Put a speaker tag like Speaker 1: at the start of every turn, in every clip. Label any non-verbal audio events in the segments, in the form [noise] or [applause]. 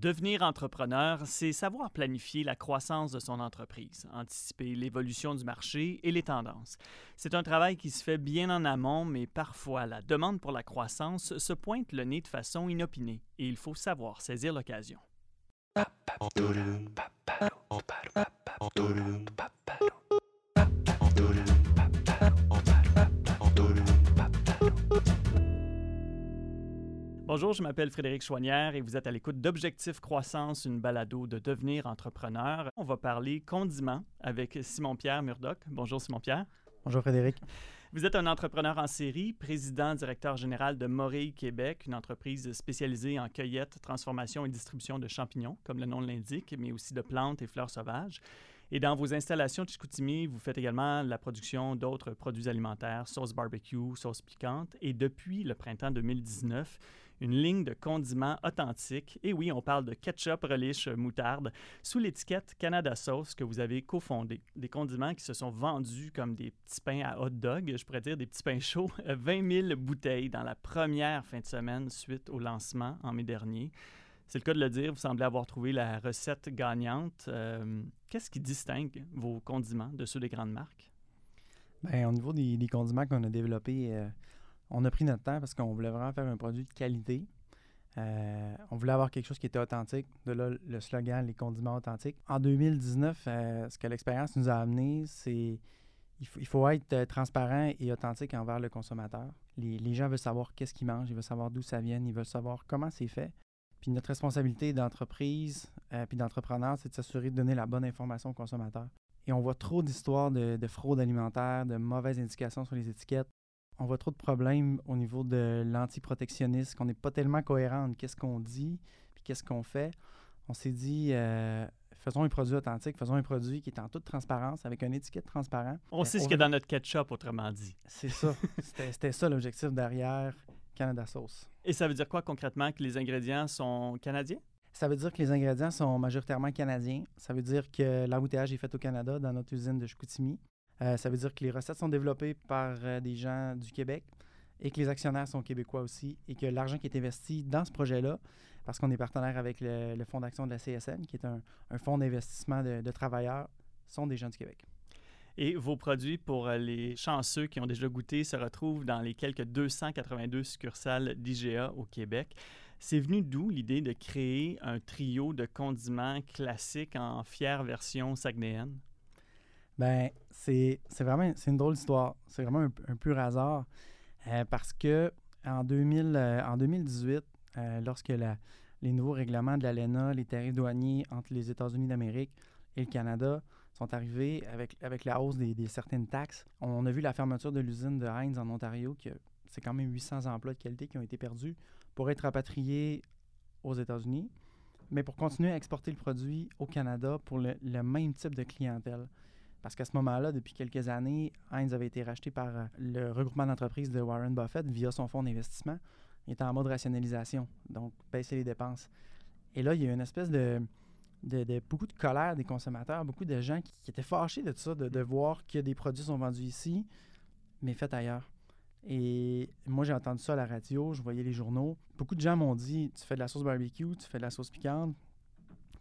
Speaker 1: Devenir entrepreneur, c'est savoir planifier la croissance de son entreprise, anticiper l'évolution du marché et les tendances. C'est un travail qui se fait bien en amont, mais parfois la demande pour la croissance se pointe le nez de façon inopinée et il faut savoir saisir l'occasion. Bonjour, je m'appelle Frédéric Chouanière et vous êtes à l'écoute d'Objectif Croissance, une balado de devenir entrepreneur. On va parler condiments avec Simon-Pierre Murdoch. Bonjour Simon-Pierre.
Speaker 2: Bonjour Frédéric.
Speaker 1: Vous êtes un entrepreneur en série, président, directeur général de Morille Québec, une entreprise spécialisée en cueillette, transformation et distribution de champignons, comme le nom l'indique, mais aussi de plantes et fleurs sauvages. Et dans vos installations de Chicoutimi, vous faites également la production d'autres produits alimentaires, sauce barbecue, sauce piquante. Et depuis le printemps 2019, une ligne de condiments authentiques. Et oui, on parle de ketchup, relish, moutarde, sous l'étiquette Canada Sauce que vous avez cofondé. Des condiments qui se sont vendus comme des petits pains à hot dog, je pourrais dire des petits pains chauds, [laughs] 20 000 bouteilles dans la première fin de semaine suite au lancement en mai dernier. C'est le cas de le dire, vous semblez avoir trouvé la recette gagnante. Euh, qu'est-ce qui distingue vos condiments de ceux des grandes marques?
Speaker 2: Bien, au niveau des, condiments qu'on a développés, euh, on a pris notre temps parce qu'on voulait vraiment faire un produit de qualité. Euh, on voulait avoir quelque chose qui était authentique. De là, le slogan Les condiments authentiques. En 2019, ce que l'expérience nous a amené, c'est il faut, être transparent et authentique envers le consommateur. Les, gens veulent savoir qu'est-ce qu'ils mangent, ils veulent savoir d'où ça vient, ils veulent savoir comment c'est fait. Puis notre responsabilité d'entreprise euh, puis d'entrepreneur, c'est de s'assurer de donner la bonne information aux consommateurs. Et on voit trop d'histoires de, fraude alimentaire, de mauvaises indications sur les étiquettes. On voit trop de problèmes au niveau de l'antiprotectionnisme, qu'on n'est pas tellement cohérent entre qu'est-ce qu'on dit puis qu'est-ce qu'on fait. On s'est dit, euh, faisons un produit authentique, faisons un produit qui est en toute transparence, avec une étiquette transparente.
Speaker 1: On sait ce qu'il y a dans notre ketchup, autrement dit.
Speaker 2: C'est ça. [laughs] C'était ça l'objectif derrière Canada Sauce.
Speaker 1: Et ça veut dire quoi concrètement que les ingrédients sont canadiens?
Speaker 2: Ça veut dire que les ingrédients sont majoritairement canadiens. Ça veut dire que l'embouteillage est fait au Canada, dans notre usine de Chicoutimi. Euh, ça veut dire que les recettes sont développées par euh, des gens du Québec et que les actionnaires sont québécois aussi et que l'argent qui est investi dans ce projet-là, parce qu'on est partenaire avec le, Fonds d'action de la CSN, qui est un, fonds d'investissement de travailleurs, sont des gens du Québec.
Speaker 1: Et vos produits, pour euh, les chanceux qui ont déjà goûté, se retrouvent dans les quelques 282 succursales d'IGA au Québec. C'est venu d'où l'idée de créer un trio de condiments classiques en fière version saguenayenne?
Speaker 2: Ben, c'est vraiment une drôle d'histoire. C'est vraiment un, pur hasard. Euh, parce que en, 2000, euh, en 2018, lorsque la, les nouveaux règlements de l'ALENA, les tarifs douaniers entre les États-Unis d'Amérique et le Canada sont arrivés avec, avec la hausse des, certaines taxes. On a vu la fermeture de l'usine de Heinz en Ontario, que c'est quand même 800 emplois de qualité qui ont été perdus pour être rapatriés aux États-Unis, mais pour continuer à exporter le produit au Canada pour le, même type de clientèle. Parce qu'à ce moment-là, depuis quelques années, Heinz avait été racheté par euh, le regroupement d'entreprises de Warren Buffett via son fonds d'investissement. Il était en mode rationalisation, donc baisser les dépenses. Et là, il y a une espèce de, de, beaucoup de colère des consommateurs, beaucoup de gens qui, étaient fâchés de ça, de, voir que des produits sont vendus ici, mais faits ailleurs. Et moi, j'ai entendu ça à la radio, je voyais les journaux. Beaucoup de gens m'ont dit Tu fais de la sauce barbecue, tu fais de la sauce piquante,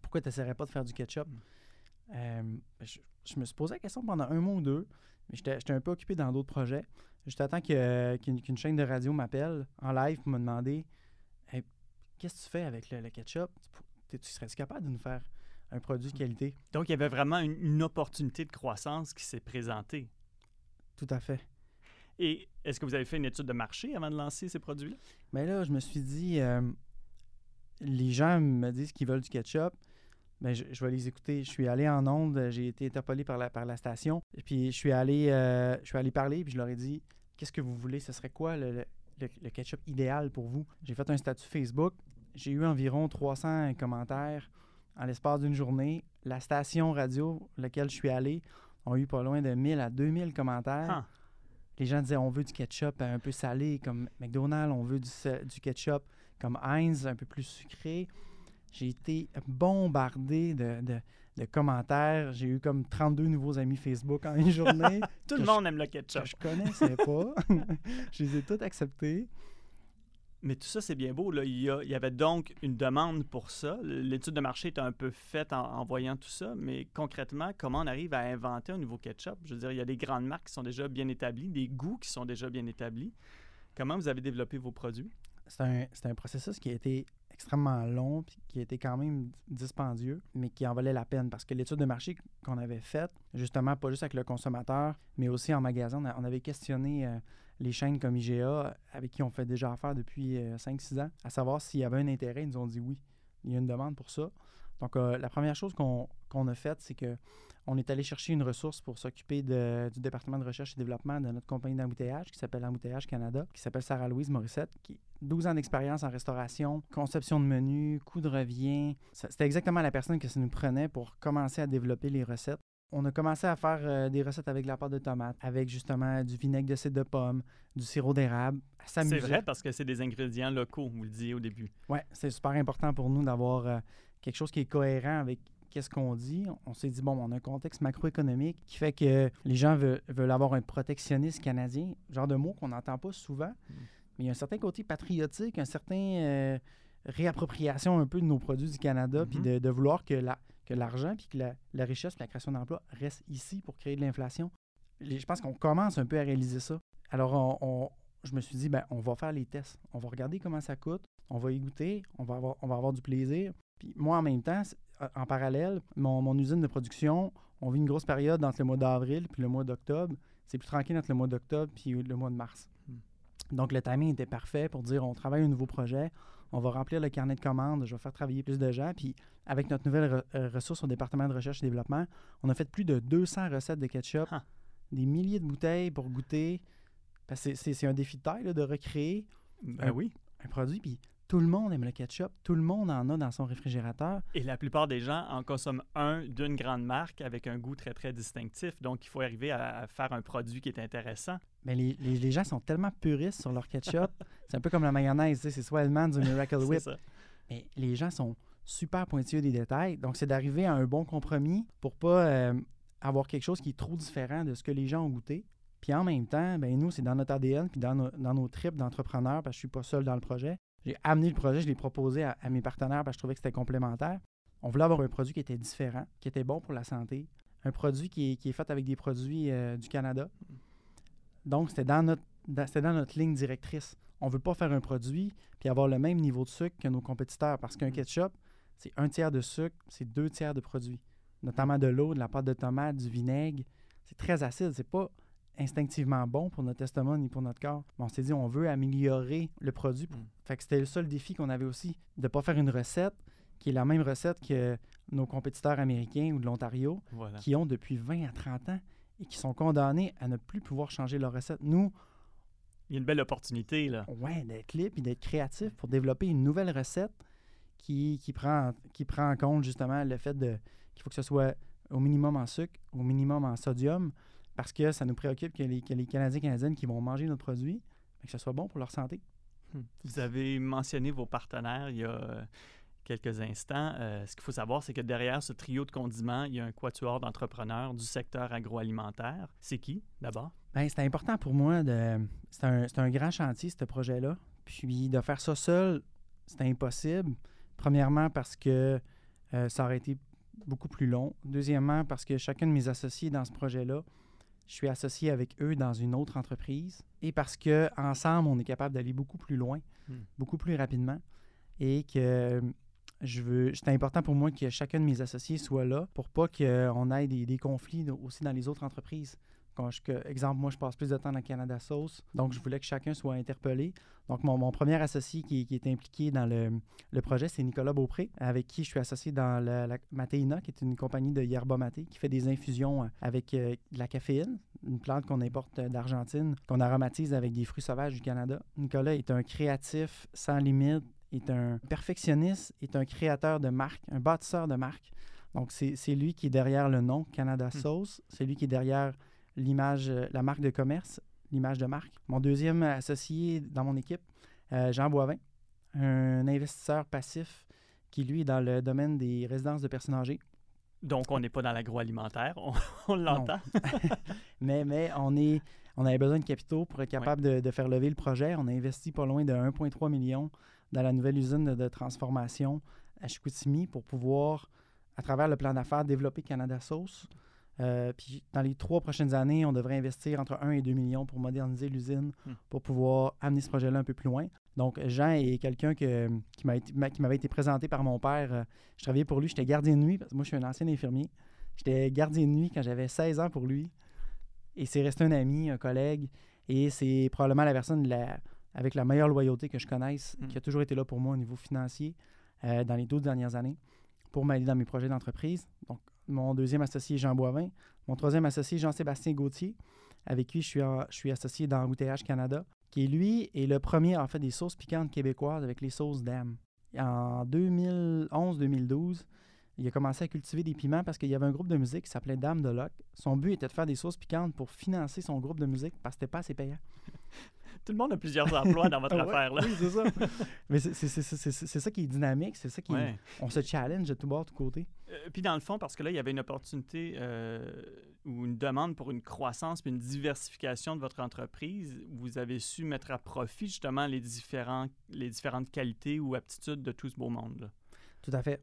Speaker 2: pourquoi tu n'essaierais pas de faire du ketchup? Mm. euh, je, me suis posé la question pendant un mois ou deux, mais j'étais un peu occupé dans d'autres projets. Juste à temps qu'une chaîne de radio m'appelle en live pour me demander Qu'est-ce que tu fais avec le, le ketchup? Tu serais capable de nous faire un produit de qualité?
Speaker 1: Donc, il y avait vraiment une, opportunité de croissance qui s'est présentée.
Speaker 2: Tout à fait.
Speaker 1: Et est-ce que vous avez fait une étude de marché avant de lancer ces produits-là?
Speaker 2: Bien là, je me suis dit, euh, les gens me disent qu'ils veulent du ketchup. Bien, je, vais les écouter. Je suis allé en onde, j'ai été interpellé par la, par la station. Et puis, je suis allé, euh, je suis allé parler, puis je leur ai dit, qu'est-ce que vous voulez? Ce serait quoi le, le ketchup idéal pour vous? J'ai fait un statut Facebook j'ai eu environ 300 commentaires en l'espace d'une journée. La station radio laquelle je suis allé ont eu pas loin de 1000 à 2000 commentaires. Les gens disaient on veut du ketchup un peu salé comme McDonald's, on veut du, ketchup comme Heinz un peu plus sucré. J'ai été bombardé de, commentaires. J'ai eu comme 32 nouveaux amis Facebook en une journée. [laughs]
Speaker 1: Tout le monde aime le ketchup.
Speaker 2: je connaissais pas. [laughs] je les ai tous acceptés.
Speaker 1: Mais tout ça, c'est bien beau. Là. Il, y a- il y avait donc une demande pour ça. L'étude de marché est un peu faite en, en voyant tout ça, mais concrètement, comment on arrive à inventer un nouveau ketchup? Je veux dire, il y a des grandes marques qui sont déjà bien établies, des goûts qui sont déjà bien établis. Comment vous avez développé vos produits?
Speaker 2: C'est un, c'est un processus qui a été extrêmement long, puis qui été quand même dispendieux, mais qui en valait la peine parce que l'étude de marché qu'on avait faite, justement, pas juste avec le consommateur, mais aussi en magasin, on, avait questionné euh, les chaînes comme IGA, avec qui on fait déjà affaire depuis 5-6 ans, à savoir s'il y avait un intérêt. Ils nous ont dit oui, il y a une demande pour ça. Donc, euh, la première chose qu'on qu'on a faite, c'est que on est allé chercher une ressource pour s'occuper du département de recherche et développement de notre compagnie d'embouteillage qui s'appelle Embouteillage Canada, qui s'appelle Sarah-Louise Morissette, qui 12 ans d'expérience en restauration, conception de menus, coût de revient. C'était exactement la personne que ça nous prenait pour commencer à développer les recettes. On a commencé à faire euh, des recettes avec la pâte de tomate, avec justement du vinaigre de cidre de pomme, du sirop d'érable,
Speaker 1: C'est vrai parce que c'est des ingrédients locaux, vous le disiez au début.
Speaker 2: Oui, c'est super important pour nous d'avoir euh, quelque chose qui est cohérent avec qu'est-ce qu'on dit. On s'est dit, bon, on a un contexte macroéconomique qui fait que les gens veulent, veulent avoir un protectionnisme canadien, genre de mot qu'on n'entend pas souvent, mais il y a un certain côté patriotique, un certain euh, réappropriation un peu de nos produits du Canada, puis
Speaker 1: Mhm.
Speaker 2: de, de vouloir que la que l'argent puis que la, la richesse puis la création d'emplois reste ici pour créer de l'inflation. Je pense qu'on commence un peu à réaliser ça. Alors, on, on- je me suis dit, ben, on va faire les tests. On va regarder comment ça coûte. On va y goûter. On va avoir, on va avoir du plaisir. Puis moi, en même temps, en parallèle, mon, mon usine de production, on vit une grosse période entre le mois d'avril puis le mois d'octobre. C'est plus tranquille entre le mois d'octobre puis le mois de mars. Donc, le timing était parfait pour dire on travaille un nouveau projet, on va remplir le carnet de commandes, je vais faire travailler plus de gens. Puis, avec notre nouvelle re- euh, ressource au département de recherche et développement, on a fait plus de 200 recettes de ketchup,
Speaker 1: Ah.
Speaker 2: des milliers de bouteilles pour goûter. Parce que c'est- un défi de taille là, de recréer
Speaker 1: Ben
Speaker 2: Un-
Speaker 1: oui.
Speaker 2: un produit. Puis, tout le monde aime le ketchup, tout le monde en a dans son réfrigérateur.
Speaker 1: Et la plupart des gens en consomment un d'une grande marque avec un goût très, très distinctif. Donc, il faut arriver à faire un produit qui est intéressant.
Speaker 2: Mais les, les- les gens sont tellement puristes sur leur ketchup. [laughs] c'est un peu comme la mayonnaise, c'est soit Hellmann's ou Miracle Whip.
Speaker 1: ça.
Speaker 2: Mais les gens sont super pointilleux des détails. Donc, c'est d'arriver à un bon compromis pour pas euh, avoir quelque chose qui est trop différent de ce que les gens ont goûté. Puis en même temps, ben nous, c'est dans notre ADN, puis dans nos, dans nos tripes d'entrepreneurs, parce que je suis pas seul dans le projet. J'ai amené le projet, je l'ai proposé à, à mes partenaires parce que je trouvais que c'était complémentaire. On voulait avoir un produit qui était différent, qui était bon pour la santé, un produit qui est, qui est fait avec des produits euh, du Canada. Donc, c'était dans notre, dans- c'était dans notre ligne directrice. On veut pas faire un produit puis avoir le même niveau de sucre que nos compétiteurs parce qu'un
Speaker 1: Mm.
Speaker 2: ketchup, c'est un tiers de sucre, c'est deux tiers de produits, notamment de l'eau, de la pâte de tomate, du vinaigre. C'est très acide, c'est pas instinctivement bon pour notre estomac ni pour notre corps. Mais on s'est dit, on veut améliorer le produit.
Speaker 1: Mm.
Speaker 2: Fait que c'était le seul défi qu'on avait aussi, de ne pas faire une recette qui est la même recette que nos compétiteurs américains ou de l'Ontario,
Speaker 1: Voilà.
Speaker 2: qui ont depuis 20 à 30 ans et qui sont condamnés à ne plus pouvoir changer leur recette. Nous,
Speaker 1: Il y a une belle opportunité, là.
Speaker 2: ouais, d'être libre et d'être créatif pour développer une nouvelle recette qui, qui, prend, qui prend en compte justement le fait qu'il faut que ce soit au minimum en sucre, au minimum en sodium, parce que ça nous préoccupe que les, que les Canadiens et Canadiennes qui vont manger notre produit, ben, que ce soit bon pour leur santé.
Speaker 1: Hmm. Vous avez mentionné vos partenaires il y a quelques instants. Euh, ce qu'il faut savoir, c'est que derrière ce trio de condiments, il y a un quatuor d'entrepreneurs du secteur agroalimentaire. C'est qui, d'abord?
Speaker 2: Ben, c'était important pour moi de. C'est un, c'est un grand chantier, ce projet-là. Puis de faire ça seul, c'était impossible. Premièrement, parce que euh, ça aurait été beaucoup plus long. Deuxièmement, parce que chacun de mes associés dans ce projet-là, je suis associé avec eux dans une autre entreprise. Et parce que ensemble, on est capable d'aller beaucoup plus loin,
Speaker 1: Hmm.
Speaker 2: beaucoup plus rapidement. Et que je veux. C'était important pour moi que chacun de mes associés soit là pour pas qu'on ait des, des conflits aussi dans les autres entreprises. Quand je- que- exemple, moi, je passe plus de temps dans Canada Sauce, donc je voulais que chacun soit interpellé. Donc, mon, mon premier associé qui, qui est impliqué dans le, le projet, c'est Nicolas Beaupré, avec qui je suis associé dans la, la Matéina, qui est une compagnie de yerba maté qui fait des infusions euh, avec euh, de la caféine, une plante qu'on importe euh, d'Argentine, qu'on aromatise avec des fruits sauvages du Canada. Nicolas est un créatif sans limite, est un perfectionniste, est un créateur de marque, un bâtisseur de marque. Donc, c'est lui qui est derrière le nom Canada Sauce. C'est lui qui est derrière l'image, euh, la marque de commerce, l'image de marque. Mon deuxième associé dans mon équipe, euh, Jean Boivin, un investisseur passif qui, lui, est dans le domaine des résidences de personnes âgées.
Speaker 1: Donc, on n'est pas dans l'agroalimentaire, on, [laughs] on l'entend. [laughs]
Speaker 2: Mais, mais on, est, On avait besoin de capitaux pour être capable de, faire lever le projet. On a investi pas loin de 1,3 million dans la nouvelle usine de, transformation à Chicoutimi pour pouvoir, à travers le plan d'affaires, développer Canada Sauce. Euh, puis dans les trois prochaines années, on devrait investir entre 1 et 2 millions pour moderniser l'usine, hmm. pour pouvoir amener ce projet-là un peu plus loin. Donc, Jean est quelqu'un qui m'avait été présenté par mon père. Euh, je travaillais pour lui, j'étais gardien de nuit, parce que moi, je suis un ancien infirmier. J'étais gardien de nuit quand j'avais 16 ans pour lui. Et c'est resté un ami, un collègue. Et c'est probablement la personne avec la meilleure loyauté que je connaisse, hmm. qui a toujours été là pour moi au niveau financier euh, dans les 12 dernières années, pour m'aider dans mes projets d'entreprise. Donc, mon deuxième associé, Jean Boivin. Mon troisième associé, Jean-Sébastien Gauthier, avec qui je suis, je suis associé dans Embouteillage Canada, qui, lui, est le premier à faire des sauces piquantes québécoises avec les sauces d'âme. En 2011-2012, il a commencé à cultiver des piments parce qu'il y avait un groupe de musique qui s'appelait Dame de Loc. Son but était de faire des sauces piquantes pour financer son groupe de musique parce que c'était pas assez payant. [laughs]
Speaker 1: Tout le monde a plusieurs emplois dans votre [laughs] affaire. Là.
Speaker 2: Oui, c'est ça. [laughs] Mais c'est ça qui est dynamique, c'est ça qui On se challenge de tout bord, de tout côté.
Speaker 1: Euh, puis dans le fond, parce que là, il y avait une opportunité euh, ou une demande pour une croissance puis une diversification de votre entreprise, vous avez su mettre à profit justement les, différents, les différentes qualités ou aptitudes de tout ce beau monde. Là.
Speaker 2: Tout à fait.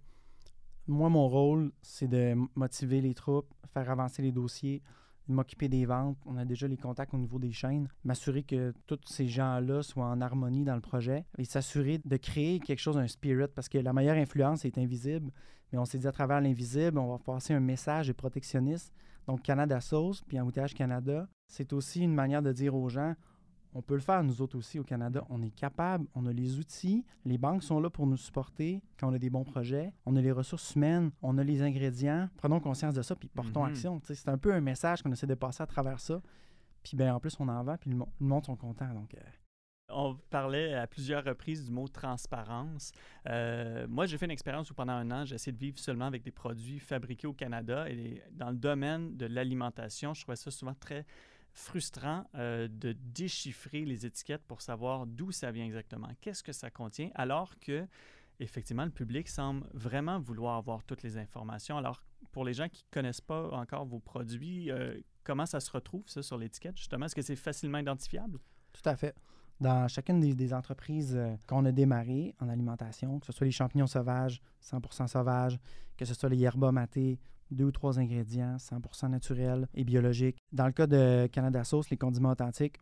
Speaker 2: Moi, mon rôle, c'est de motiver les troupes, faire avancer les dossiers, m'occuper des ventes. On a déjà les contacts au niveau des chaînes. M'assurer que tous ces gens-là soient en harmonie dans le projet et s'assurer de créer quelque chose, un spirit, parce que la meilleure influence est invisible. Mais on s'est dit à travers l'invisible, on va passer un message de protectionniste. Donc, Canada Sauce, puis Embouteillage Canada, c'est aussi une manière de dire aux gens on peut le faire nous autres aussi au Canada. On est capable, on a les outils, les banques sont là pour nous supporter quand on a des bons projets, on a les ressources humaines, on a les ingrédients. Prenons conscience de ça, puis portons mhm. action. C'est un peu un message qu'on essaie de passer à travers ça. Puis ben, en plus, on en vend, puis le, monde sont contents. Donc, euh.
Speaker 1: On parlait à plusieurs reprises du mot transparence. Euh, moi, j'ai fait une expérience où pendant un an, j'ai essayé de vivre seulement avec des produits fabriqués au Canada. Et dans le domaine de l'alimentation, je trouvais ça souvent très frustrant euh, de déchiffrer les étiquettes pour savoir d'où ça vient exactement, qu'est-ce que ça contient, alors que effectivement le public semble vraiment vouloir avoir toutes les informations. Alors pour les gens qui ne connaissent pas encore vos produits, euh, comment ça se retrouve ça sur l'étiquette justement? Est-ce que c'est facilement identifiable?
Speaker 2: Tout à fait. Dans chacune des, entreprises euh, qu'on a démarrées en alimentation, que ce soit les champignons sauvages, 100% sauvages, que ce soit les yerbas matés, deux ou trois ingrédients 100% naturels et biologiques. Dans le cas de Canada Sauce, les condiments authentiques,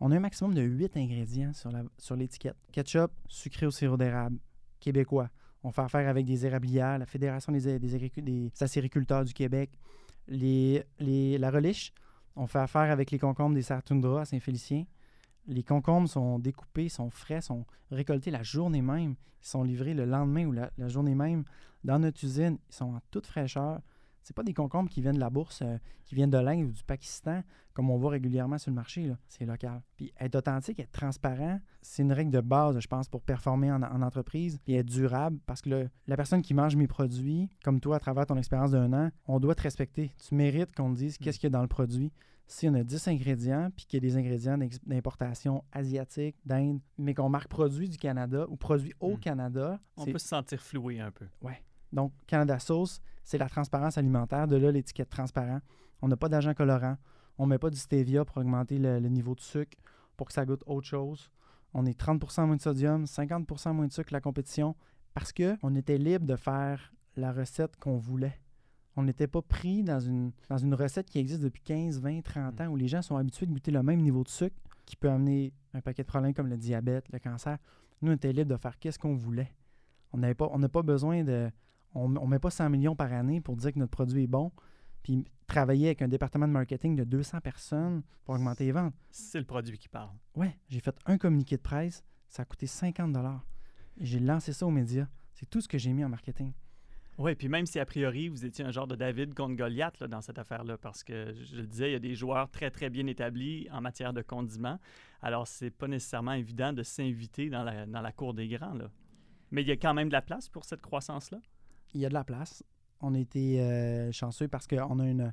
Speaker 2: on a un maximum de huit ingrédients sur l'étiquette. Ketchup, sucré au sirop d'érable, québécois. On fait affaire avec des érablières, la Fédération des, des, des acériculteurs du Québec, la reliche. On fait affaire avec les concombres des Sartundra à Saint-Félicien. Les concombres sont découpés, sont frais, sont récoltés la journée même. Ils sont livrés le lendemain ou la journée même dans notre usine. Ils sont en toute fraîcheur. C'est pas des concombres qui viennent de la bourse, euh, qui viennent de l'Inde ou du Pakistan, comme on voit régulièrement sur le marché. C'est local. Puis être authentique, être transparent, c'est une règle de base, je pense, pour performer en, entreprise et être durable. Parce que la personne qui mange mes produits, comme toi, à travers ton expérience d'un an, on doit te respecter. Tu mérites qu'on te dise qu'est-ce qu'il y a dans le produit. Si on a 10 ingrédients, puis qu'il y a des ingrédients d'importation asiatique, d'Inde, mais qu'on marque produit du Canada ou produit au hmm. Canada.
Speaker 1: On peut se sentir floué un peu.
Speaker 2: Ouais. Donc, Canada Sauce, c'est la transparence alimentaire. De là, l'étiquette transparent. On n'a pas d'agent colorant. On ne met pas du stevia pour augmenter le, niveau de sucre, pour que ça goûte autre chose. On est 30% moins de sodium, 50% moins de sucre que la compétition, parce qu'on était libre de faire la recette qu'on voulait. On n'était pas pris dans une, dans une recette qui existe depuis 15, 20, 30 ans, où les gens sont habitués de goûter le même niveau de sucre, qui peut amener un paquet de problèmes comme le diabète, le cancer. Nous, on était libre de faire qu'est-ce qu'on voulait. On n'a pas, pas besoin de on ne met pas 100 millions par année pour dire que notre produit est bon, puis travailler avec un département de marketing de 200 personnes pour augmenter les ventes.
Speaker 1: C'est le produit qui parle.
Speaker 2: Oui, j'ai fait un communiqué de presse, ça a coûté 50 J'ai lancé ça aux médias. C'est tout ce que j'ai mis en marketing.
Speaker 1: Oui, puis même si a priori vous étiez un genre de David contre Goliath dans cette affaire-là, parce que je le disais, il y a des joueurs très très bien établis en matière de condiments. Alors c'est pas nécessairement évident de s'inviter dans la, dans la cour des grands. Là. Mais il y a quand même de la place pour cette croissance-là
Speaker 2: il y a de la place. On a été euh, chanceux parce qu'on a une,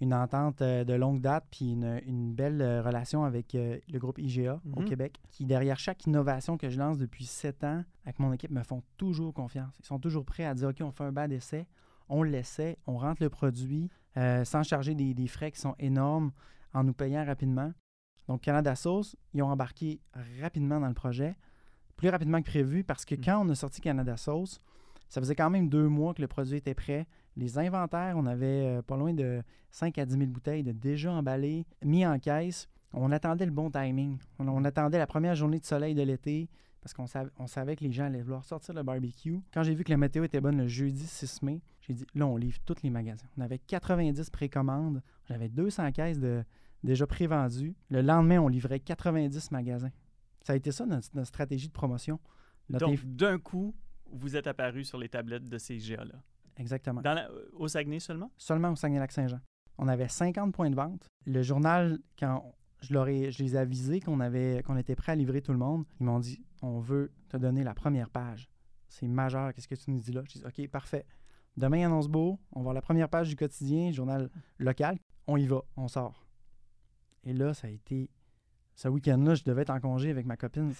Speaker 2: une entente euh, de longue date puis une, belle euh, relation avec le groupe IGA au mhm. Québec, qui, derrière chaque innovation que je lance depuis sept ans, avec mon équipe, me font toujours confiance. Ils sont toujours prêts à dire OK, on fait un bas d'essai, on l'essaie, on rentre le produit sans charger des, des, frais qui sont énormes en nous payant rapidement. Donc, Canada Sauce, ils ont embarqué rapidement dans le projet, plus rapidement que prévu, parce que
Speaker 1: Mm.
Speaker 2: quand on a sorti Canada Sauce, ça faisait quand même deux mois que le produit était prêt. Les inventaires, on avait euh, pas loin de 5 à 10 000 bouteilles de déjà emballées, mis en caisse. On attendait le bon timing. On, on attendait la première journée de soleil de l'été parce qu'on sav- on savait que les gens allaient vouloir sortir le barbecue. Quand j'ai vu que la météo était bonne le jeudi 6 mai, j'ai dit là, on livre tous les magasins. On avait 90 précommandes. J'avais 200 caisses de, déjà prévendues. Le lendemain, on livrait 90 magasins. Ça a été ça notre, notre stratégie de promotion. Notre
Speaker 1: Donc, d'un coup, vous êtes apparu sur les tablettes de ces IGA-là.
Speaker 2: Exactement.
Speaker 1: Dans la- au Saguenay seulement?
Speaker 2: seulement au Saguenay-Lac-Saint-Jean. On avait 50 points de vente. Le journal, quand je, leur ai- je les ai avisés qu'on avait, qu'on était prêt à livrer tout le monde, ils m'ont dit on veut te donner la première page. C'est majeur, qu'est-ce que tu nous dis là? Je dis OK, parfait. Demain, annonce beau, on va voir la première page du quotidien, journal local. On y va, on sort. Et là, ça a été. Ce week-end-là, je devais être en congé avec ma copine.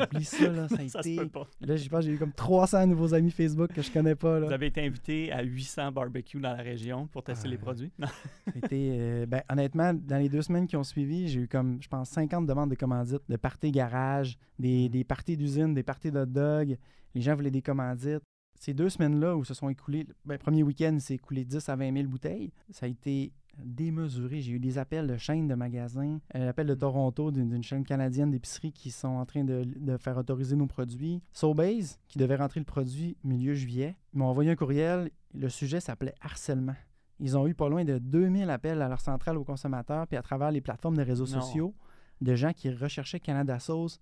Speaker 2: Oublie ça, là. Ça a [laughs]
Speaker 1: Ça se
Speaker 2: été.
Speaker 1: peut pas.
Speaker 2: Là, je pense que j'ai eu comme 300 nouveaux amis Facebook que je connais pas. Là.
Speaker 1: Vous avez été invité à 800 barbecues dans la région pour tester
Speaker 2: Ah,
Speaker 1: les produits? Non. [laughs]
Speaker 2: C'était, euh, ben, honnêtement, dans les deux semaines qui ont suivi, j'ai eu comme, je pense, 50 demandes de commandites, de parties garage, des, des parties d'usine, des parties de hot dog. Les gens voulaient des commandites. Ces deux semaines-là où se sont écoulés, ben, premier week-end, c'est écoulé 10 à 20 000 bouteilles. Ça a été démesuré. J'ai eu des appels de chaînes de magasins, un appel de Toronto d'une chaîne canadienne d'épicerie qui sont en train de, de faire autoriser nos produits. Sobeys, qui devait rentrer le produit milieu juillet, m'ont envoyé un courriel. Le sujet s'appelait harcèlement. Ils ont eu pas loin de 2000 appels à leur centrale aux consommateurs, puis à travers les plateformes de réseaux
Speaker 1: Non.
Speaker 2: sociaux, de gens qui recherchaient Canada Sauce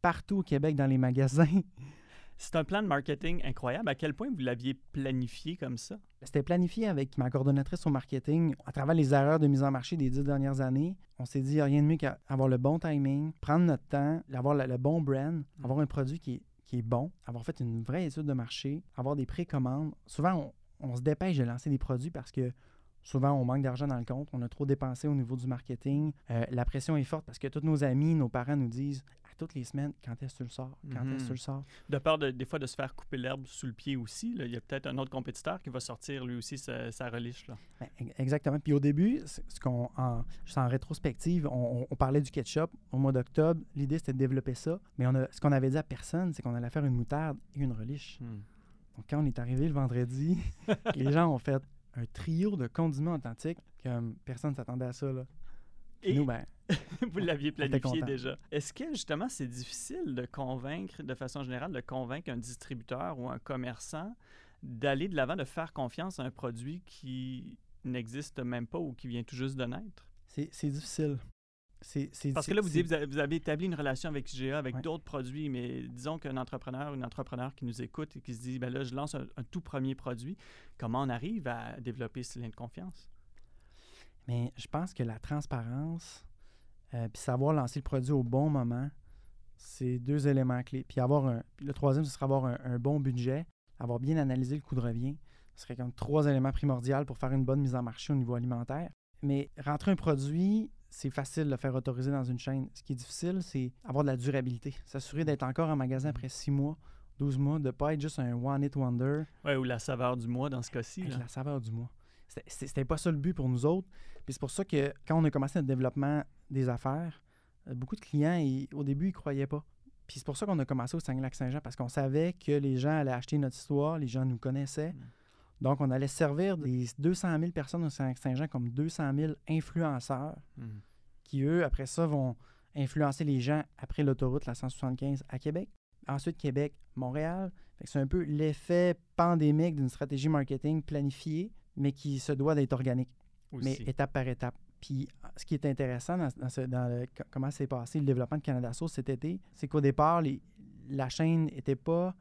Speaker 2: partout au Québec dans les magasins.
Speaker 1: C'est un plan de marketing incroyable. À quel point vous l'aviez planifié comme ça?
Speaker 2: C'était planifié avec ma coordonnatrice au marketing. À travers les erreurs de mise en marché des dix dernières années, on s'est dit, il n'y a rien de mieux qu'avoir le bon timing, prendre notre temps, avoir le, le bon brand, avoir un produit qui est, qui est bon, avoir fait une vraie étude de marché, avoir des précommandes. Souvent, on, on se dépêche de lancer des produits parce que souvent, on manque d'argent dans le compte, on a trop dépensé au niveau du marketing. Euh, la pression est forte parce que tous nos amis, nos parents nous disent toutes les semaines, quand est-ce que tu le sors? Quand est-ce que tu le sors?
Speaker 1: De peur de, des fois de se faire couper l'herbe sous le pied aussi, là, il y a peut-être un autre compétiteur qui va sortir lui aussi sa, sa reliche. Là.
Speaker 2: Ben, Exactement. Puis au début, ce qu'on, en, juste en rétrospective, on, on- on parlait du ketchup au mois d'octobre. L'idée, c'était de développer ça. Mais on a, ce qu'on avait dit à personne, c'est qu'on allait faire une moutarde et une reliche. Donc quand on est arrivé le vendredi, [laughs] les gens ont fait un trio de condiments authentiques comme personne ne s'attendait à ça. Là.
Speaker 1: Et
Speaker 2: nous, ben, [laughs]
Speaker 1: vous l'aviez planifié déjà. Est-ce que justement c'est difficile de convaincre, de façon générale, de convaincre un distributeur ou un commerçant d'aller de l'avant, de faire confiance à un produit qui n'existe même pas ou qui vient tout juste de naître?
Speaker 2: c'est, difficile.
Speaker 1: Parce que là, vous,
Speaker 2: c'est-
Speaker 1: dites, vous avez, vous avez établi une relation avec IGA, avec
Speaker 2: Ouais.
Speaker 1: d'autres produits, mais disons qu'un entrepreneur, une entrepreneur qui nous écoute et qui se dit, ben là, je lance un, un tout premier produit, comment on arrive à développer ce lien de confiance?
Speaker 2: Mais je pense que la transparence, euh, puis savoir lancer le produit au bon moment, c'est deux éléments clés. Puis avoir un, le troisième, ce serait avoir un, un bon budget, avoir bien analysé le coût de revient. Ce serait comme trois éléments primordiaux pour faire une bonne mise en marché au niveau alimentaire. Mais rentrer un produit, c'est facile de le faire autoriser dans une chaîne. Ce qui est difficile, c'est avoir de la durabilité. S'assurer d'être encore en magasin après six mois, 12 mois, de ne pas être juste un one-hit wonder
Speaker 1: Ouais, ou la saveur du mois dans ce cas-ci. là.
Speaker 2: la saveur du mois. C'était- pas ça le but pour nous autres. Puis c'est pour ça que quand on a commencé notre développement des affaires, euh, beaucoup de clients, ils- au début, ils croyaient pas. Puis c'est pour ça qu'on a commencé au Saguenay-Lac-Saint-Jean, parce qu'on savait que les gens allaient acheter notre histoire, les gens nous connaissaient.
Speaker 1: Mm.
Speaker 2: Donc, on allait servir des 200 000 personnes au Saguenay-Lac-Saint-Jean comme 200 000 influenceurs
Speaker 1: Mhm.
Speaker 2: qui, eux, après ça, vont influencer les gens après l'autoroute, la 175 à Québec. Ensuite, Québec, Montréal. C'est un peu l'effet pandémique d'une stratégie marketing planifiée, mais qui se doit d'être organique, mais étape par étape. Puis, ce qui est intéressant dans, dans ce- dans le- co- comment s'est passé le développement de Canada Sauce cet été, c'est qu'au départ, les- la chaîne n'était pas.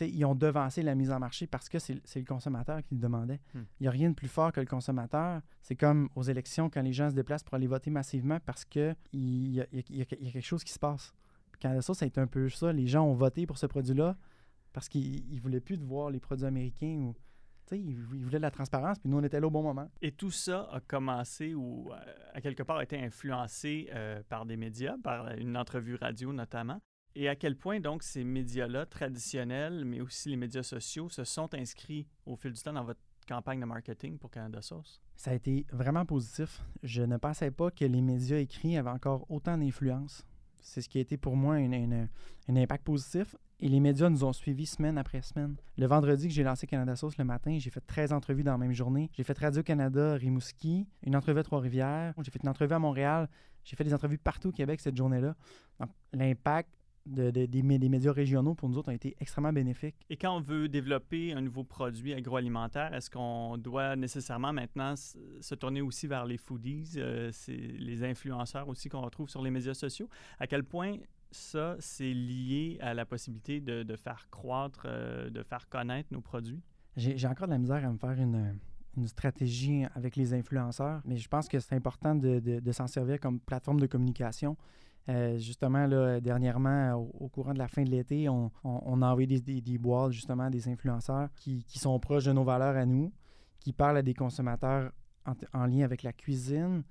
Speaker 2: Ils ont devancé la mise en marché parce que c'est le consommateur qui le demandait.
Speaker 1: Hmm.
Speaker 2: Il n'y a rien de plus fort que le consommateur. C'est comme aux élections quand les gens se déplacent pour aller voter massivement parce qu'il y, y a- il y a quelque chose qui se passe. Puis Canada Sauce, ça a été un peu ça. Les gens ont voté pour ce produit-là parce qu'ils ne voulaient plus de voir les produits américains ou. Ils, ils voulaient de la transparence, puis nous, on était là au bon moment.
Speaker 1: Et tout ça a commencé ou, euh, à quelque part, a été influencé euh, par des médias, par une entrevue radio notamment. Et à quel point, donc, ces médias-là, traditionnels, mais aussi les médias sociaux, se sont inscrits au fil du temps dans votre campagne de marketing pour Canada Sauce?
Speaker 2: Ça a été vraiment positif. Je ne pensais pas que les médias écrits avaient encore autant d'influence. C'est ce qui a été pour moi un impact positif. Et les médias nous ont suivis semaine après semaine. Le vendredi que j'ai lancé Canada Sauce le matin, j'ai fait 13 entrevues dans la même journée. J'ai fait Radio-Canada, Rimouski, une entrevue à Trois-Rivières. J'ai fait une entrevue à Montréal. J'ai fait des entrevues partout au Québec cette journée-là. L'impact des, médias régionaux pour nous autres ont été extrêmement bénéfiques.
Speaker 1: Et quand on veut développer un nouveau produit agroalimentaire, est-ce qu'on doit nécessairement maintenant se tourner aussi vers les foodies, euh, les influenceurs aussi qu'on retrouve sur les médias sociaux? À quel point ça, c'est lié à la possibilité de, faire croître, euh, de faire connaître nos produits?
Speaker 2: J'ai encore de la misère à me faire une, stratégie avec les influenceurs, mais je pense que c'est important de s'en servir comme plateforme de communication. Euh, justement, dernièrement, au, courant de la fin de l'été, on, a envoyé des, des, boîtes, justement, des influenceurs qui, sont proches de nos valeurs à nous, qui parlent à des consommateurs en, lien avec la cuisine,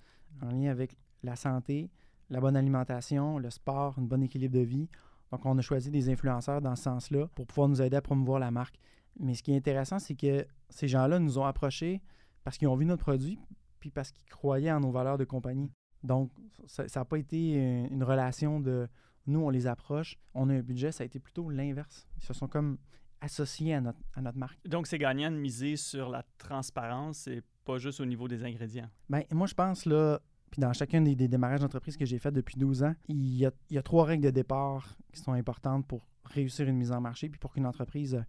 Speaker 2: en lien avec la santé, la bonne alimentation, le sport, un bon équilibre de vie. Donc, on a choisi des influenceurs dans ce sens-là pour pouvoir nous aider à promouvoir la marque. Mais ce qui est intéressant, c'est que ces gens-là nous ont approchés parce qu'ils ont vu notre produit, puis parce qu'ils croyaient en nos valeurs de compagnie. Donc, ça n'a pas été une, relation de nous, on les approche, on a un budget, ça a été plutôt l'inverse. Ils se sont comme associés à notre, à notre marque.
Speaker 1: Donc, c'est gagnant de miser sur la transparence et pas juste au niveau des ingrédients.
Speaker 2: Bien, moi, je pense, là, puis dans chacun des, démarrages d'entreprise que j'ai fait depuis 12 ans, il y, a, il y, a, trois règles de départ qui sont importantes pour réussir une mise en marché, puis pour qu'une entreprise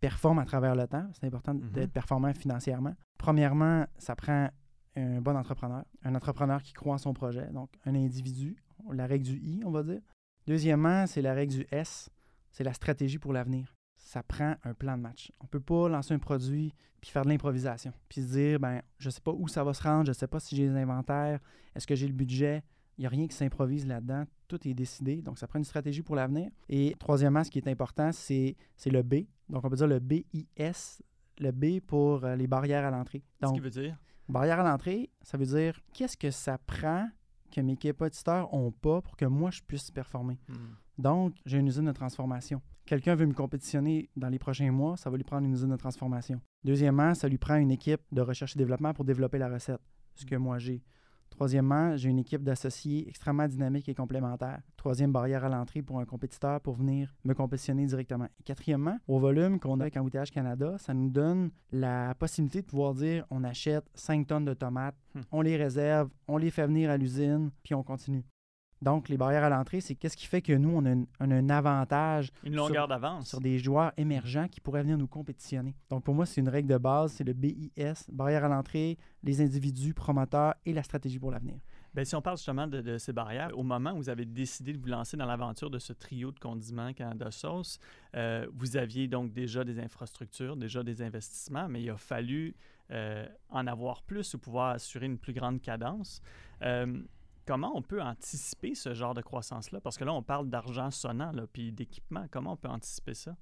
Speaker 2: performe à travers le temps. C'est important mm-hmm. d'être performant financièrement. Premièrement, ça prend un bon entrepreneur, un entrepreneur qui croit en son projet, donc un individu, la règle du I, on va dire. Deuxièmement, c'est la règle du S, c'est la stratégie pour l'avenir. Ça prend un plan de match. On ne peut pas lancer un produit puis faire de l'improvisation, puis se dire, ben, je ne sais pas où ça va se rendre, je ne sais pas si j'ai les inventaires, est-ce que j'ai le budget? Il n'y a rien qui s'improvise là-dedans. Tout est décidé. Donc, ça prend une stratégie pour l'avenir. Et troisièmement, ce qui est important, c'est le B. Donc, on peut dire le BIS, le B pour euh, les barrières à l'entrée.
Speaker 1: Ce qui veut dire?
Speaker 2: Barrière à l'entrée, ça veut dire qu'est-ce que ça prend que mes capaciteurs n'ont pas pour que moi, je puisse performer? Hmm. Donc, j'ai une usine de transformation. Quelqu'un veut me compétitionner dans les prochains mois, ça va lui prendre une usine de transformation. Deuxièmement, ça lui prend une équipe de recherche et développement pour développer la recette, ce que moi j'ai. Troisièmement, j'ai une équipe d'associés extrêmement dynamique et complémentaire. Troisième barrière à l'entrée pour un compétiteur pour venir me compétitionner directement. Et quatrièmement, au volume qu'on a avec Embouteillage Canada, ça nous donne la possibilité de pouvoir dire on achète 5 tonnes de tomates, hmm. on les réserve, on les fait venir à l'usine, puis on continue. Donc, les barrières à l'entrée, c'est qu'est-ce qui fait que nous, on a, un avantage.
Speaker 1: Une longueur d'avance.
Speaker 2: Sur des joueurs émergents qui pourraient venir nous compétitionner. Donc, pour moi, c'est une règle de base, c'est le BIS, barrière à l'entrée, les individus, promoteurs et la stratégie pour l'avenir.
Speaker 1: Bien, si on parle justement de, ces barrières, au moment où vous avez décidé de vous lancer dans l'aventure de ce trio de condiments Canada Sauce, euh, vous aviez donc déjà des infrastructures, déjà des investissements, mais il a fallu euh, en avoir plus pour pouvoir assurer une plus grande cadence. Euh, Comment on peut anticiper ce genre de croissance-là? Parce que là, on parle d'argent sonnant, là, puis d'équipement. Comment on peut anticiper ça?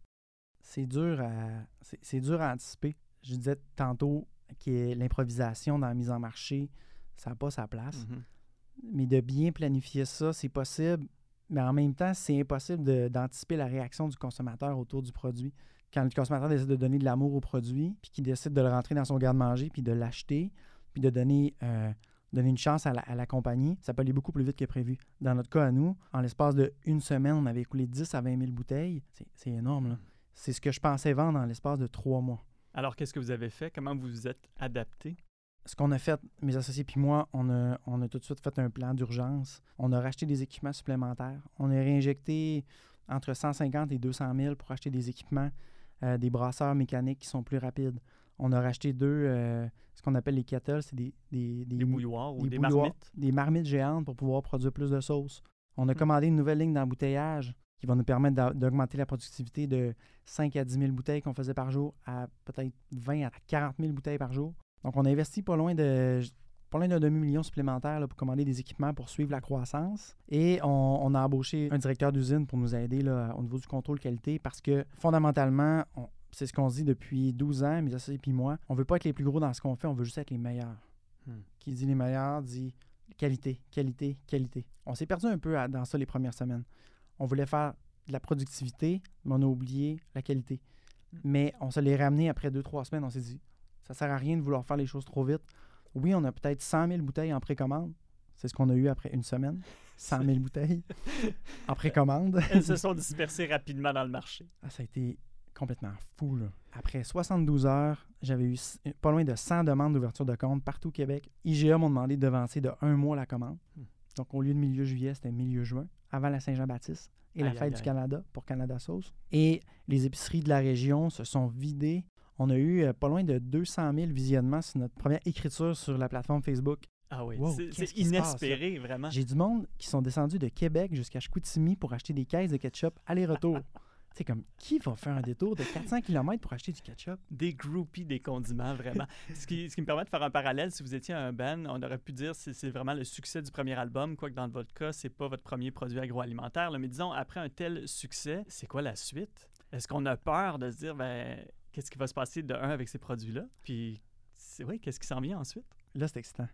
Speaker 2: C'est dur à, c'est, dur à anticiper. Je disais tantôt que l'improvisation dans la mise en marché, ça n'a pas sa place. Mm-hmm. Mais de bien planifier ça, c'est possible. Mais en même temps, c'est impossible d'anticiper la réaction du consommateur autour du produit. Quand le consommateur décide de donner de l'amour au produit, puis qu'il décide de le rentrer dans son garde-manger, puis de l'acheter, puis de donner euh, donner une chance à la, compagnie, ça peut aller beaucoup plus vite que prévu. Dans notre cas à nous, en l'espace d'une semaine, on avait écoulé 10 à 20 000 bouteilles. C'est énorme. C'est ce que je pensais vendre en l'espace de trois mois.
Speaker 1: Alors, qu'est-ce que vous avez fait? Comment vous vous êtes adapté?
Speaker 2: Ce qu'on a fait, mes associés puis moi, on a, on a tout de suite fait un plan d'urgence. On a racheté des équipements supplémentaires. On a réinjecté entre 150 et 200 000 pour acheter des équipements, euh, des brasseurs mécaniques qui sont plus rapides. On a racheté deux, euh, ce qu'on appelle les kettles, c'est des,
Speaker 1: des, des, bouilloires ou des, marmites?
Speaker 2: Des marmites géantes pour pouvoir produire plus de sauce. On a hmm. commandé une nouvelle ligne d'embouteillage qui va nous permettre d'augmenter la productivité de 5 à 10 000 bouteilles qu'on faisait par jour à peut-être 20 à 40 000 bouteilles par jour. Donc, on a investi pas loin de pas loin d'un demi-million supplémentaire pour commander des équipements pour suivre la croissance. Et on, a embauché un directeur d'usine pour nous aider là, au niveau du contrôle qualité parce que fondamentalement, on, c'est ce qu'on se dit depuis 12 ans, mes associés et moi. On veut pas être les plus gros dans ce qu'on fait, on veut juste être les meilleurs. Hmm. Qui dit les meilleurs dit qualité, qualité, qualité. On s'est perdu un peu dans ça les premières semaines. On voulait faire de la productivité, mais on a oublié la qualité. Hmm. Mais on se l'est ramené après deux, trois semaines. On s'est dit, Ça sert à rien de vouloir faire les choses trop vite. Oui, on a peut-être 100 000 bouteilles en précommande. C'est ce qu'on a eu après une semaine. [laughs] 100 000 bouteilles en précommande. [laughs]
Speaker 1: Elles se sont dispersées rapidement dans le marché.
Speaker 2: Ah, ça a été complètement fou. Là. Après 72 heures, j'avais eu pas loin de 100 demandes d'ouverture de compte partout au Québec. IGA m'ont demandé de devancer de un mois la commande. Hmm. Donc, au lieu de milieu juillet, c'était milieu juin, avant la Saint-Jean-Baptiste et la fête du Canada pour Canada Sauce. Et les épiceries de la région se sont vidées. On a eu euh, pas loin de 200 000 visionnements sur notre première écriture sur la plateforme Facebook.
Speaker 1: Ah oui, c'est inespéré, vraiment.
Speaker 2: J'ai du monde qui sont descendus de Québec jusqu'à Chicoutimi pour acheter des caisses de ketchup aller-retour. [laughs] C'est comme, qui va faire un détour de 400 km pour acheter du ketchup?
Speaker 1: Des groupies des condiments, vraiment. ce, qui, ce, qui, me permet de faire un parallèle, si vous étiez un band, on aurait pu dire que c'est vraiment le succès du premier album, quoique dans votre cas, c'est pas votre premier produit agroalimentaire. mais disons, après un tel succès, c'est quoi la suite? Est-ce qu'on a peur de se dire, ben, qu'est-ce qui va se passer de un avec ces produits-là? Puis, c'est vrai, qu'est-ce qui s'en vient ensuite?
Speaker 2: Là, c'est excitant.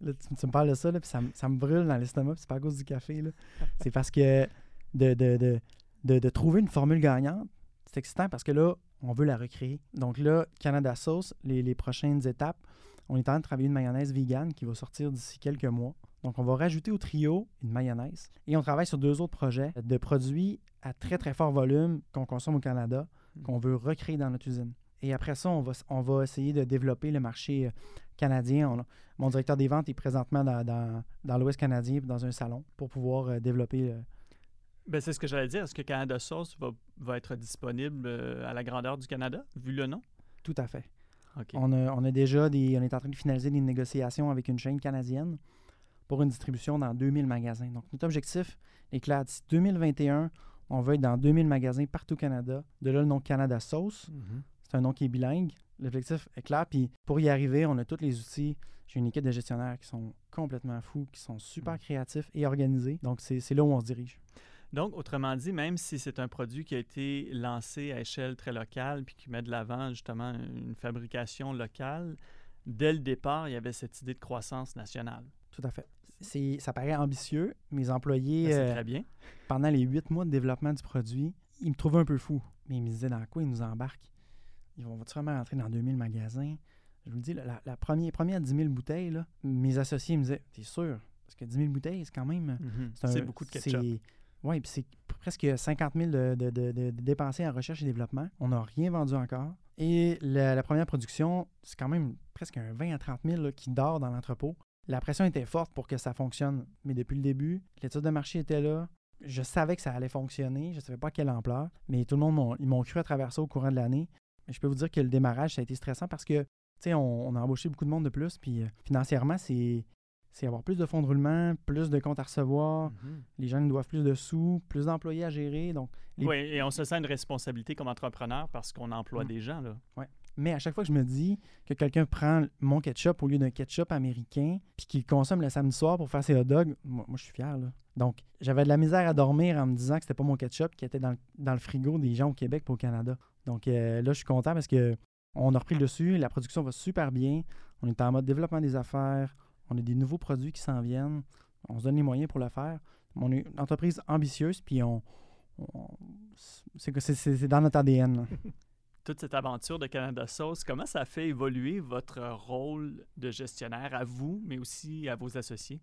Speaker 2: Là, tu, me parles de ça, là, puis ça, ça, me brûle dans l'estomac, puis c'est pas à cause du café. [laughs] c'est parce que de, de, de, de, trouver une formule gagnante, c'est excitant parce que là, on veut la recréer. Donc là, Canada Sauce, les, les prochaines étapes, on est en train de travailler une mayonnaise vegan qui va sortir d'ici quelques mois. Donc, on va rajouter au trio une mayonnaise. Et on travaille sur deux autres projets de produits à très, très fort volume qu'on consomme au Canada, hmm. qu'on veut recréer dans notre usine. Et après ça, on va, on va essayer de développer le marché euh, canadien. mon directeur des ventes est présentement dans, dans, l'Ouest canadien, dans un salon, pour pouvoir euh, développer. Euh,
Speaker 1: ben, c'est ce que j'allais dire. Est-ce que Canada Sauce va, va être disponible à la grandeur du Canada, vu le nom?
Speaker 2: Tout à fait. On, a, on, a, déjà des, on est en train de finaliser des négociations avec une chaîne canadienne pour une distribution dans 2000 magasins. Donc, notre objectif est clair. D'ici 2021, on va être dans 2000 magasins partout au Canada. De là, le nom Canada Sauce. Mm-hmm. C'est un nom qui est bilingue. L'objectif est clair. Puis pour y arriver, on a tous les outils. J'ai une équipe de gestionnaires qui sont complètement fous, qui sont super mm. créatifs et organisés. Donc, c'est là où on se dirige.
Speaker 1: Donc, autrement dit, même si c'est un produit qui a été lancé à échelle très locale puis qui met de l'avant justement une fabrication locale, dès le départ, il y avait cette idée de croissance nationale.
Speaker 2: Tout à fait. Ça paraît ambitieux. Mes employés,
Speaker 1: ben, très bien.
Speaker 2: pendant les huit mois de développement du produit, ils me trouvaient un peu fou. Mais ils me disaient dans quoi ils nous embarquent? Ils vont vraiment rentrer dans 2000 magasins. Je vous le dis, la, la première, première 10 000 bouteilles, là, mes associés me disaient T'es sûr Parce que 10 000 bouteilles, c'est quand même.
Speaker 1: Mhm. C'est beaucoup de ketchup.
Speaker 2: Oui, puis c'est presque 50 000 de, dépensés en recherche et développement. On n'a rien vendu encore. Et la, première production, c'est quand même presque un 20 à 30 000 qui dort dans l'entrepôt. La pression était forte pour que ça fonctionne. Mais depuis le début, l'étude de marché était là. Je savais que ça allait fonctionner. Je ne savais pas à quelle ampleur. Mais tout le monde m'ont cru à travers ça au courant de l'année je peux vous dire que le démarrage, ça a été stressant parce que, tu sais, on, a embauché beaucoup de monde de plus, puis euh, financièrement, c'est c'est avoir plus de fonds de roulement, plus de comptes à recevoir. Mhm. Les gens nous doivent plus de sous, plus d'employés à gérer. Donc
Speaker 1: Oui, et on se sent une responsabilité comme entrepreneur parce qu'on emploie mm. des gens. Là.
Speaker 2: Ouais. Mais à chaque fois que je me dis que quelqu'un prend mon ketchup au lieu d'un ketchup américain, puis qu'il consomme le samedi soir pour faire ses hot dogs, moi, je suis fier. Là. Donc, j'avais de la misère à dormir en me disant que c'était pas mon ketchup qui était dans, dans le frigo des gens au Québec pour au Canada. Donc euh, là, je suis content parce que on a repris le dessus, la production va super bien. On est en mode développement des affaires, on a des nouveaux produits qui s'en viennent, on se donne les moyens pour le faire. On est une entreprise ambitieuse, puis on, c'est dans notre ADN. [laughs]
Speaker 1: Toute cette aventure de Canada Sauce, comment ça a fait évoluer votre rôle de gestionnaire à vous, mais aussi à vos associés?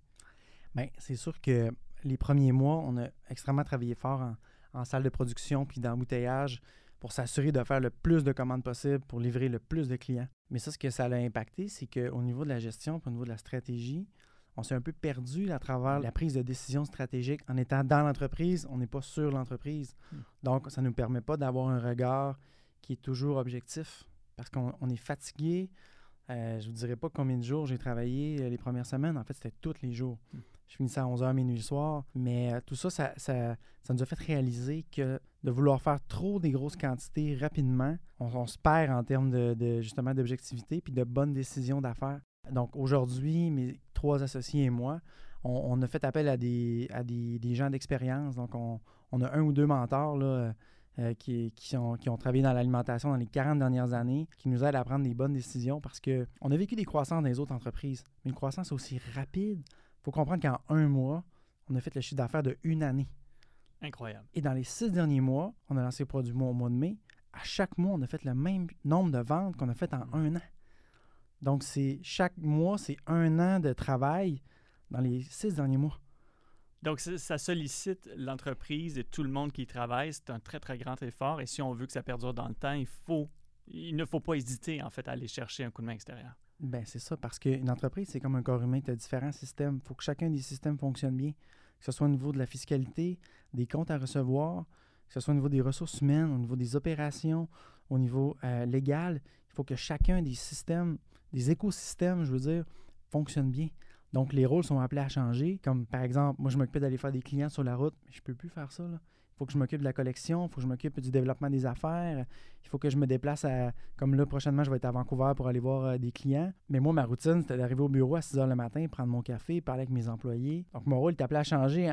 Speaker 2: Bien, c'est sûr que les premiers mois, on a extrêmement travaillé fort en, en salle de production puis d'embouteillage pour s'assurer de faire le plus de commandes possible pour livrer le plus de clients. Mais ça, ce que ça a impacté, c'est qu'au niveau de la gestion, au niveau de la stratégie, on s'est un peu perdu à travers la prise de décision stratégique. En étant dans l'entreprise, on n'est pas sur l'entreprise. Hmm. Donc, ça ne nous permet pas d'avoir un regard qui est toujours objectif parce qu'on est fatigué. Euh, je ne vous dirai pas combien de jours j'ai travaillé euh, les premières semaines. En fait, c'était tous les jours. Hmm. Je finissais à 11h, minuit le soir. Mais euh, tout ça ça, ça, nous a fait réaliser que de vouloir faire trop des grosses quantités rapidement, on, se perd en termes de, justement d'objectivité puis de bonnes décisions d'affaires. Donc aujourd'hui, mes trois associés et moi, on, a fait appel à des, à des, gens d'expérience. Donc on, a un ou deux mentors là, euh, qui, qui, ont, qui, ont, travaillé dans l'alimentation dans les 40 dernières années, qui nous aident à prendre des bonnes décisions parce qu'on a vécu des croissances dans les autres entreprises. Mais une croissance aussi rapide, il faut comprendre qu'en un mois, on a fait le chiffre d'affaires de une année.
Speaker 1: Incroyable.
Speaker 2: Et dans les six derniers mois, on a lancé le produit au mois de mai. À chaque mois, on a fait le même nombre de ventes qu'on a fait en un an. Donc, c'est chaque mois, c'est un an de travail dans les six derniers mois.
Speaker 1: Donc, ça sollicite l'entreprise et tout le monde qui y travaille. C'est un très, très grand effort. Et si on veut que ça perdure dans le temps, il ne faut pas hésiter, à aller chercher un coup de main extérieur.
Speaker 2: Ben c'est ça, parce qu'une entreprise, c'est comme un corps humain. Tu as différents systèmes. Il faut que chacun des systèmes fonctionne bien, que ce soit au niveau de la fiscalité, des comptes à recevoir, que ce soit au niveau des ressources humaines, au niveau des opérations, au niveau euh, légal. Il faut que chacun des systèmes, des écosystèmes, je veux dire, fonctionne bien. Donc, les rôles sont appelés à changer. Comme par exemple, moi, je m'occupe d'aller faire des clients sur la route, mais je ne peux plus faire ça. Il faut que je m'occupe de la collection, il faut que je m'occupe du développement des affaires, il faut que je me déplace à. Comme là, prochainement, je vais être à Vancouver pour aller voir euh, des clients. Mais moi, ma routine, c'était d'arriver au bureau à 6 h le matin, prendre mon café, parler avec mes employés. Donc, mon rôle est appelé à changer.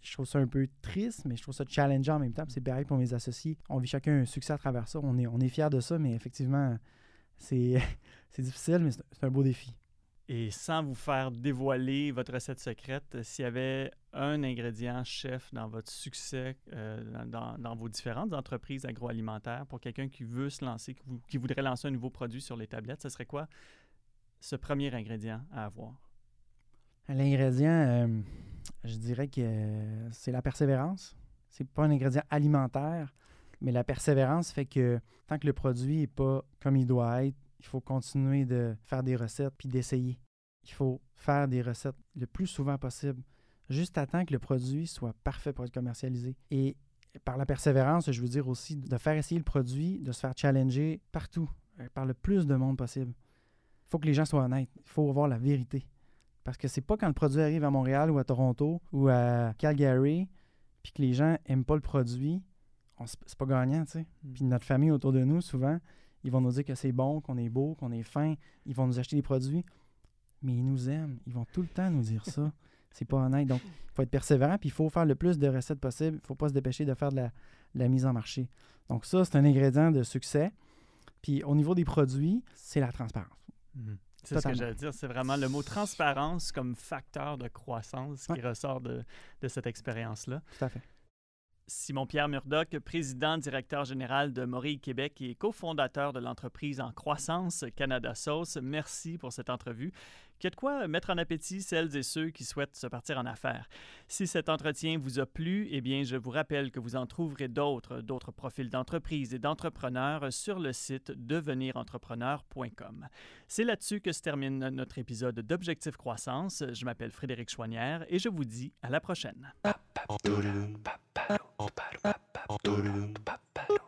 Speaker 2: Je trouve ça un peu triste, mais je trouve ça challengeant en même temps. C'est pareil pour mes associés. On vit chacun un succès à travers ça. On est, on est fiers de ça, mais effectivement, c'est [laughs] difficile, mais c'est un beau défi.
Speaker 1: Et sans vous faire dévoiler votre recette secrète, s'il y avait un ingrédient chef dans votre succès euh, dans, vos différentes entreprises agroalimentaires pour quelqu'un qui veut se lancer, qui, voudrait lancer un nouveau produit sur les tablettes, ce serait quoi ce premier ingrédient à avoir?
Speaker 2: L'ingrédient, euh, je dirais que c'est la persévérance. C'est pas un ingrédient alimentaire, mais la persévérance fait que tant que le produit n'est pas comme il doit être, il faut continuer de faire des recettes puis d'essayer. Il faut faire des recettes le plus souvent possible, juste à temps que le produit soit parfait pour être commercialisé. Et par la persévérance, je veux dire aussi de faire essayer le produit, de se faire challenger partout, euh, par le plus de monde possible. Il faut que les gens soient honnêtes. Il faut voir la vérité. Parce que c'est pas quand le produit arrive à Montréal ou à Toronto ou à Calgary, puis que les gens aiment pas le produit, c'est pas gagnant, tu sais. Mm. Puis notre famille autour de nous, souvent, ils vont nous dire que c'est bon, qu'on est beau, qu'on est fin. Ils vont nous acheter des produits. Mais ils nous aiment. Ils vont tout le temps nous dire ça. [laughs] c'est pas honnête. Donc, il faut être persévérant, puis il faut faire le plus de recettes possible. Il ne faut pas se dépêcher de faire de la, mise en marché. Donc, ça, c'est un ingrédient de succès. Puis, au niveau des produits, c'est la transparence.
Speaker 1: Mhm. C'est ce que j'allais dire. C'est vraiment le mot transparence comme facteur de croissance qui ressort de, de cette expérience-là.
Speaker 2: Tout à fait.
Speaker 1: Simon-Pierre Murdoch, président directeur général de Morille Québec et cofondateur de l'entreprise en croissance Canada Sauce. Merci pour cette entrevue qui a de quoi mettre en appétit celles et ceux qui souhaitent se partir en affaires. Si cet entretien vous a plu, eh bien, je vous rappelle que vous en trouverez d'autres, d'autres profils d'entreprises et d'entrepreneurs sur le site devenirentrepreneur.com. C'est là-dessus que se termine notre épisode d'Objectif Croissance. Je m'appelle Frédéric Chouanière et je vous dis à la prochaine. Pepper, pepper, pepper, pepper, pepper,